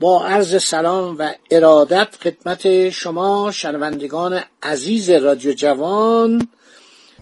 با عرض سلام و ارادت خدمت شما شنوندگان عزیز رادیو جوان.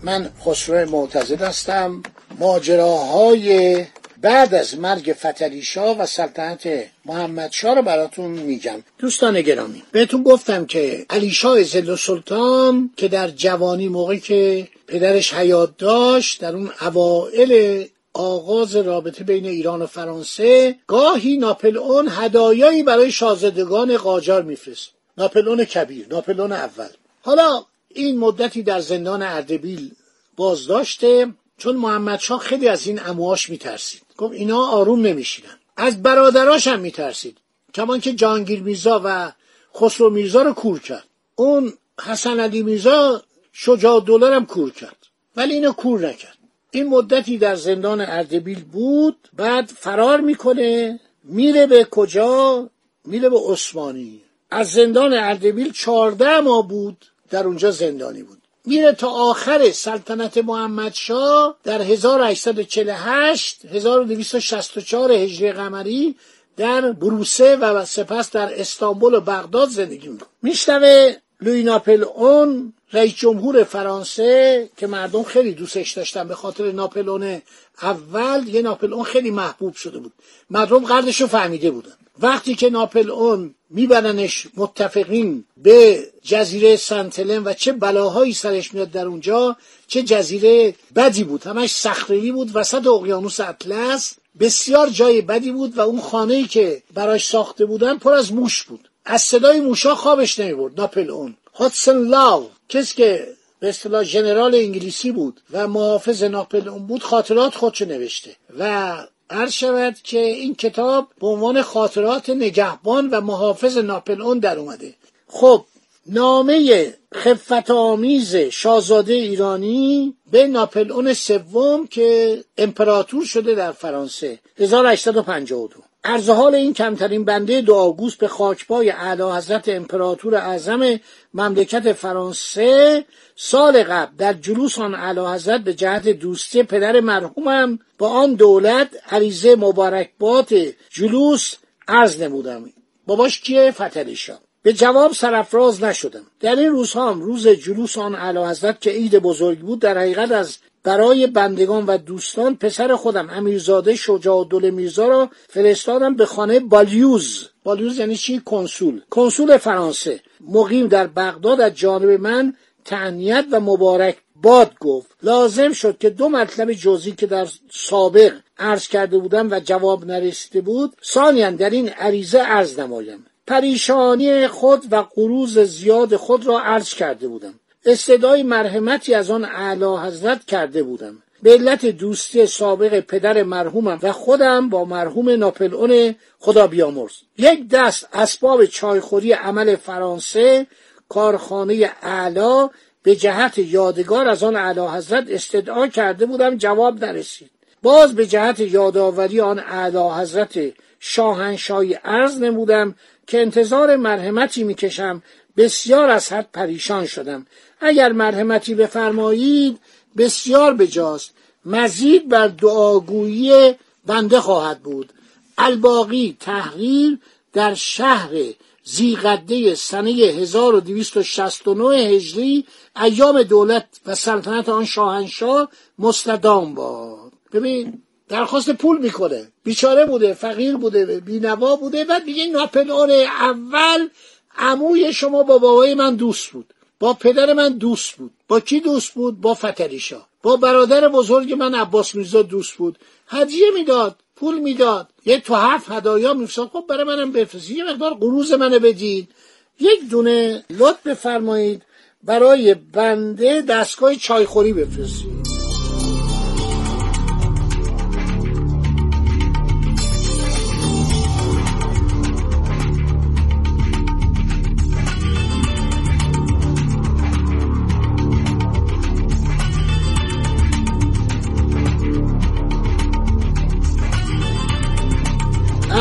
من خسرو معتزد هستم. ماجراهای بعد از مرگ فتلی و سلطنت محمد شاه رو براتون میگم. دوستان گرامی بهتون گفتم که علی شاه زل سلطان که در جوانی موقعی که پدرش حیات داشت در اون اوائل آغاز رابطه بین ایران و فرانسه گاهی ناپلئون هدایایی برای شاهزادگان قاجار میفرست. ناپلئون کبیر ناپلئون اول. حالا این مدتی در زندان اردبیل بازداشته چون محمد شاه خیلی از این امواش میترسید. گفت اینا آروم نمیشینن. از برادراش هم میترسید. کمان که جانگیر میرزا و خسرو میرزا رو کور کرد. اون حسن علی میرزا شجاع دولار هم کور کرد. ولی اینو کور نکرد. این مدتی در زندان اردبیل بود بعد فرار می‌کنه میره به کجا؟ میره به عثمانی. از زندان اردبیل چهارده ماه بود در اونجا زندانی بود. میره تا آخر سلطنت محمد شاه در 1848 1264 هجری قمری در بروسه و سپس در استانبول و بغداد زندگی می‌کنه. میشنوه لوی ناپلئون رئیس جمهور فرانسه که مردم خیلی دوستش داشتن به خاطر ناپلئون اول یه ناپلئون خیلی محبوب شده بود. مردم قدرش رو فهمیده بودن. وقتی که ناپلئون میبرنش متفقین به جزیره سنتلن و چه بلاهایی سرش میاد در اونجا چه جزیره بدی بود. همش صخره‌ای بود وسط اقیانوس اطلس بسیار جای بدی بود و اون خانه‌ای که براش ساخته بودن پر از موش بود. از صدای موشا خوابش نمی‌برد ناپلئون هاتسون لاو کسی که به اصطلاح ژنرال انگلیسی بود و محافظ ناپلئون بود خاطرات خودشو نوشته. و عرض شود که این کتاب به عنوان خاطرات نگهبان و محافظ ناپلئون در اومده. خب نامه خفت آمیز شاهزاده ایرانی به ناپلئون سوم که امپراتور شده در فرانسه 1852 عرض حال این کمترین بنده دو آگوست به خاکپای اعلی حضرت امپراتور اعظم مملکت فرانسه سال قبل در جلوس آن اعلی حضرت به جهت دوستی پدر مرحومم با آن دولت عریضه مبارکبات جلوس عرض نمودم. باباش کیه؟ فتلی شاه به جواب سرفراز نشدم. در این روزها هم روز جلوس آن اعلی حضرت که عید بزرگ بود در حقیقت از برای بندگان و دوستان پسر خودم امیرزاده شجاع دل میرزا را فرستادم به خانه بالیوز. بالیوز یعنی چی؟ کنسول. کنسول فرانسه. مقیم در بغداد از جانب من تعنیت و مبارک باد گفت. لازم شد که دو مطلب جزئی که در سابق عرض کرده بودم و جواب نرسیده بود ثانیا در این عریضه عرض نمایم. پریشانی خود و قروز زیاد خود را عرض کرده بودم. استدای مرحمتی از آن اعلی حضرت کرده بودم. به علت دوستی سابق پدر مرحومم و خودم با مرحوم ناپلئون خدا بیامرز. یک دست اسباب چایخوری عمل فرانسه کارخانه اعلا به جهت یادگار از آن اعلی حضرت استدعا کرده بودم جواب نرسید. باز به جهت یادآوری آن اعلی حضرت شاهنشاهی عرض نمودم که انتظار مرحمتی می‌کشم بسیار از حد پریشان شدم. اگر مرحمتی بفرمایید بسیار بجاست. مزید بر دعاگویی بنده خواهد بود. الباقی تحریر در شهر زیقده سنه 1269 هجری ایام دولت و سلطنت آن شاهنشاه مستدام باد. ببین درخواست پول می‌کنه. بیچاره بوده فقیر بوده بینوا بوده بعد میگه ناپلئون اول عموی شما با بابای من دوست بود. با پدر من دوست بود. با کی دوست بود؟ با فتری شاه با برادر بزرگ من عباس میرزا دوست بود. هدیه می‌داد پول می‌داد. یه تو حرف هدایا میفرستاد خب برای منم بفرستید یه مقدار قروز منو بدید. یک دونه لطف بفرمایید برای بنده دستگاه چایخوری بفرستید.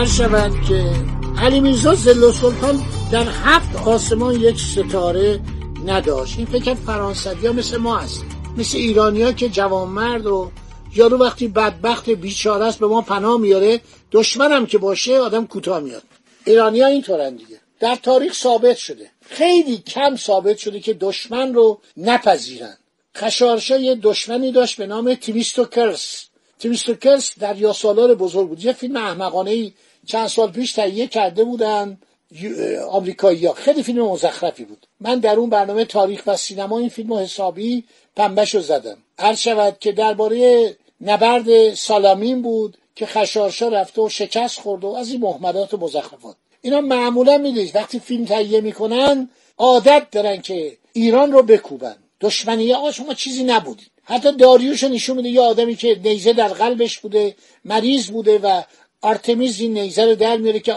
هر شود که علی میرزا زل سلطان در هفت آسمان یک ستاره نداشت. این فکر فرانسوی ها مثل ما هست مثل ایرانیا که جوانمرد و یارو وقتی بدبخت بیچاره است به ما پناه میاره دشمنم که باشه آدم کوتاه میاد. ایرانیا اینطورن دیگه. در تاریخ ثابت شده. خیلی کم ثابت شده که دشمن رو نپذیرن. خشارشا یه دشمنی داشت به نام تیمیستوکرس. تیمیستوکرس در یا سالار بزرگ بود. یه فیلم احمقانه ای چند سال پیش تهیه کرده بودن آمریکایی ها خیلی فیلم مزخرفی بود. من در اون برنامه تاریخ و سینما این فیلم حسابی پنبش رو زدم. هر شود که درباره نبرد سالامین بود که خشارشا رفته و شکست خورده و از این محمدات و مزخرفات. اینا معمولا می‌دید وقتی فیلم تهیه می‌کنن عادت دارن که ایران رو بکوبن. دشمنی آقا شما چیزی نبودید حتی داریوش نشون میده یه آدمی که نیزه در قلبش بوده مریض بوده و آرتمیز این نیزه رو در میاره که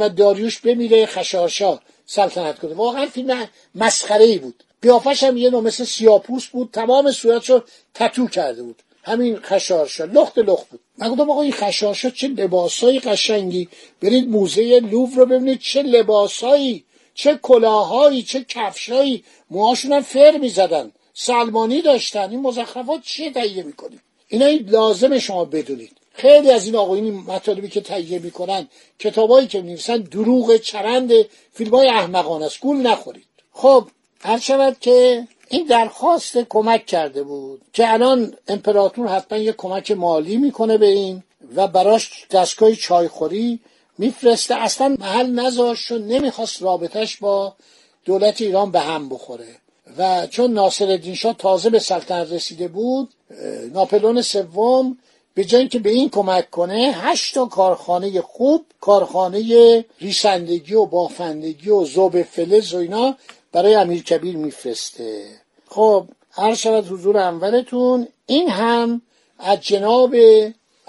و داریوش بمیره خشارشا سلطنت کنه. واقعا فیلم مسخره ای بود. قیافش هم یه نوع مثل سیاپوس بود. تمام صورتشو تتو کرده بود. همین خشارشا لخت لخت بود. من گفتم آقا این خشارشا چه لباسای قشنگی. برید موزه لوور رو ببینید. چه لباسایی. چه کلاهایی چه کفشایی. موهاشون هم فر می‌زدن. سلمانی داشتن. این مزخرفات چیه تهیه می‌کنید اینا این لازم شما بدونید. خیلی از این آقایون مطالبی که تهیه می‌کنن کتابایی که می‌نویسن دروغ چرند فیلم های احمقانه است. گول نخورید. خب هر شود که این درخواست کمک کرده بود که الان امپراتور حتما یه کمک مالی می‌کنه به این و براش دستگاه چایخوری میفرسته. اصلا محل نذاشت و نمی‌خواست رابطش با دولت ایران به هم بخوره. و چون ناصر شاه تازه به سلطنت رسیده بود ناپلون سوم به جای که به این کمک کنه هشت تا کارخانه خوب کارخانه ریسندگی و بافندگی و زوب فلز و اینا برای امیر کبیر میفرسته. خب هر شود حضور اولتون این هم از جناب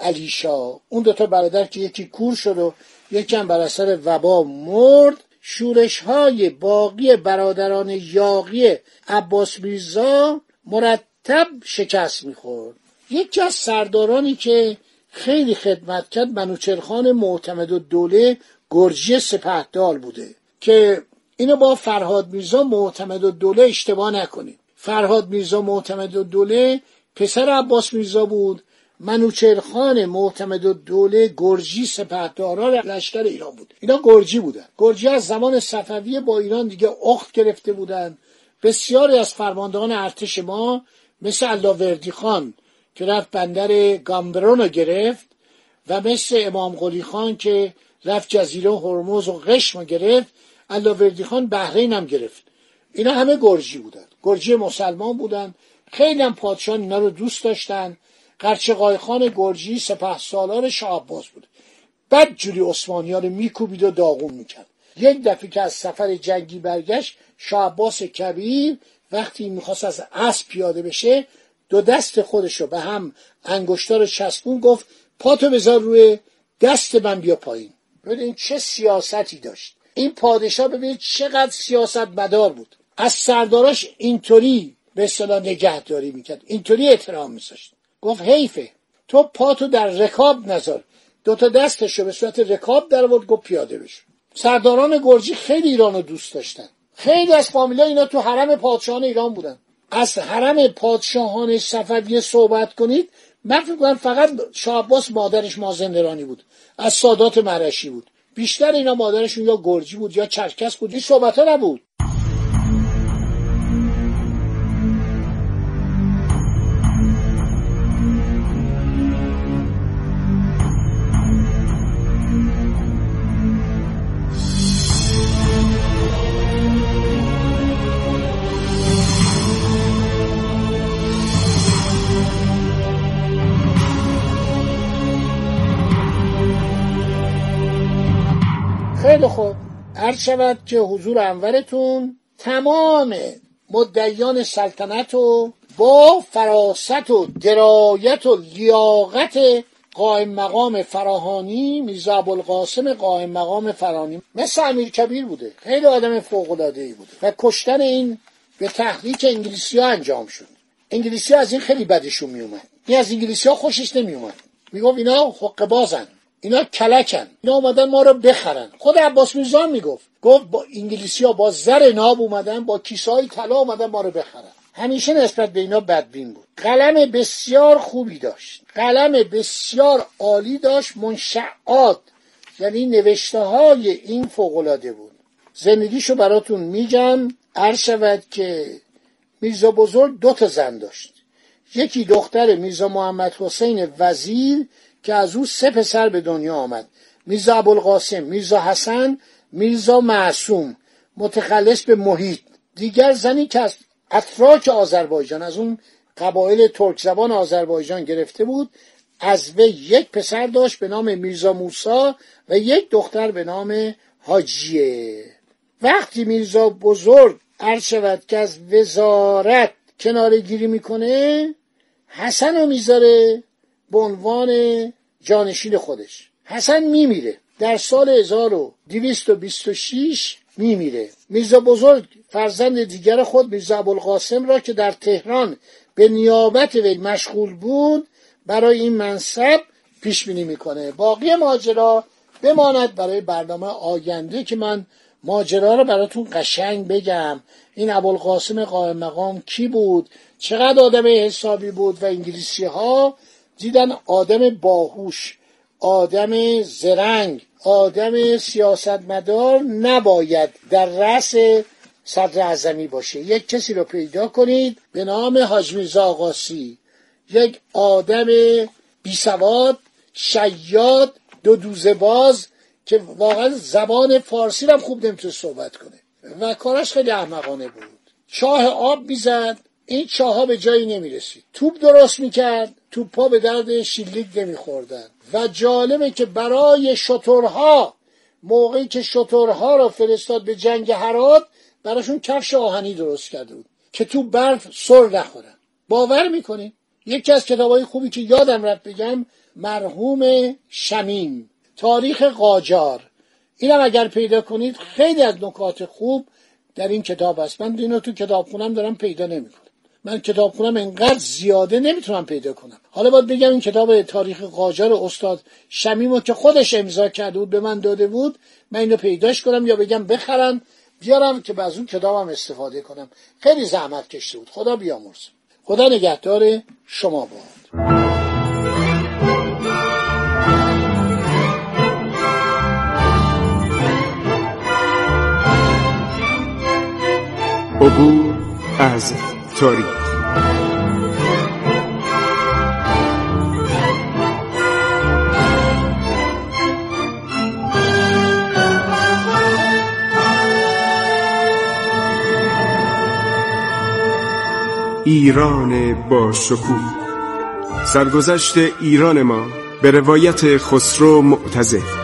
علیشا اون دوتا برادر که یکی کور شد و یکی هم بر اثر وبا مرد شورش های باقی برادران یاقی عباس میرزا مرتب شکست می‌خورد. یکی از سردارانی که خیلی خدمت کرد منوچرخان معتمد و دوله گرجی سپهدار بوده که اینو با فرهاد میرزا معتمد و دوله اشتباه نکنید. فرهاد میرزا معتمد و دوله پسر عباس میرزا بود. منوچرخان معتمد و دوله گرجی سپهداران لشکر ایران بود. اینا گرجی بودن. گرجی از زمان صفویه با ایران دیگه اخت گرفته بودن. بسیاری از فرماندهان ارتش ما مثل الله خان که رفت بندر گامبرون رو گرفت و مثل امام قلی خان که رفت جزیره هرمز و قشم رو گرفت الله خان بحرین هم گرفت. اینا همه گرجی بودن. گرجی مسلمان بودن. خیلی هم پادشان اینا رو دوست داشتن. قرچقای خان گرجی سپه سالار شاه بود. بد جوری عثمانی ها رو میکوبید و داغون می‌کرد. یک دفعه که از سفر جنگی برگشت شاه کبیر وقتی می‌خواست از اسب پیاده بشه دو دست خودش رو به هم انگشتار چسبون گفت پاتو بذار روی دست من بیا پایین. ببینید چه سیاستی داشت. این پادشاه ببینید چقدر سیاست مدار بود. از سرداراش اینطوری به اصطلاح نگهداری می‌کرد. اینطوری احترام میذاشت. گفت حیفه تو پاتو در رکاب نذار. دوتا دستش رو به صورت رکاب در آورد گفت پیاده بشو. سرداران گرجی خیلی ایران رو دوست داشتن. خیلی از فامیلا اینا تو حرم پادشاهان ایران بودن. از حرم پادشاهان صفویه صحبت کنید. من فکر فقط شاه مادرش مازندرانی بود. از سادات مرشی بود. بیشتر اینا مادرشون یا گرجی بود یا چرکس بود. این صحبت ها نبود. عرض شود که حضور انورتون تمام مدعیان سلطنت و با فراست و درایت و لیاقت قائم مقام فراهانی میرزا ابوالقاسم قائم مقام فرانی مثل امیر کبیر بوده خیلی آدم فوق العاده ای بوده و کشتن این به تحریک انگلیسی ها انجام شد. انگلیسی ها از این خیلی بدشون میومد این از انگلیسی ها خوشش نمیومد می‌گفت اینا حق بازن. اینا کلکن. اینا اومدن ما رو بخرن. خود عباس میرزا می‌گفت. گفت با انگلیسی ها با زر ناب اومدن با کیسه های طلا اومدن ما رو بخرن. همیشه نسبت به اینا بدبین بود. قلم بسیار خوبی داشت. قلم بسیار عالی داشت منشعات. یعنی نوشته های این فوقلاده بود. زندگیشو براتون میگم. عرض شود که میرزا بزرگ دو تا زن داشت. یکی دختر میرزا محمد حسین وزیر که از او سه پسر به دنیا آمد. میرزا ابوالقاسم میرزا حسن میرزا معصوم متخلص به محیط. دیگر زنی که از اتراک آذربایجان از اون قبایل ترک زبان آذربایجان گرفته بود از وی یک پسر داشت به نام میرزا موسا و یک دختر به نام حاجیه. وقتی میرزا بزرگ عرض شود که از وزارت کناره گیری می‌کنه حسن رو می‌ذاره به عنوان جانشین خودش. حسن میمیره. در سال 1226 میمیره. میرزا بزرگ فرزند دیگر خود میرزا ابوالقاسم را که در تهران به نیابت وی مشغول بود برای این منصب پیش بینی می‌کنه. باقی ماجرا بماند برای برنامه آینده که من ماجرا رو براتون قشنگ بگم. این ابوالقاسم قائم مقام کی بود؟ چقدر آدم حسابی بود و انگلیسی ها دیدن آدم باهوش آدم زرنگ آدم سیاستمدار نباید در رأس صدر اعظمی باشه. یک کسی رو پیدا کنید به نام حاج آقاسی. یک آدم بیسواد شیاد دو دوزه باز که واقعا زبان فارسی هم خوب نمی‌تونه صحبت کنه. و کارش خیلی احمقانه بود. چاه آب می‌زد این چاه ها به جایی نمی‌رسید. توپ درست می‌کرد. توپ ها به درد شیلیک نمیخوردن. و جالبه که برای شطورها موقعی که شطورها را فرستاد به جنگ هرات براشون کفش آهنی درست کرده بود که تو برف سر نخورن. باور می‌کنید یکی از کتابهای خوبی که یادم رفت بگم مرحوم شمیم. تاریخ قاجار. اینم اگر پیدا کنید خیلی از نکات خوب در این کتاب هست. من اینو تو کتاب خونم دارم پیدا نمی‌کنم. من کتاب خونم انقدر زیاده نمی‌تونم پیدا کنم. حالا باید بگم این کتاب تاریخ قاجار استاد شمیمو که خودش امضا کرده بود به من داده بود من اینو پیداش کنم یا بگم بخرن بیارم که از اون کتابم استفاده کنم. خیلی زحمت کشته بود. خدا بیامرز خدا نگهدار شما باد. عبور از تاریخ ایران با شکوه سرگذشت ایران ما به روایت خسرو معتزد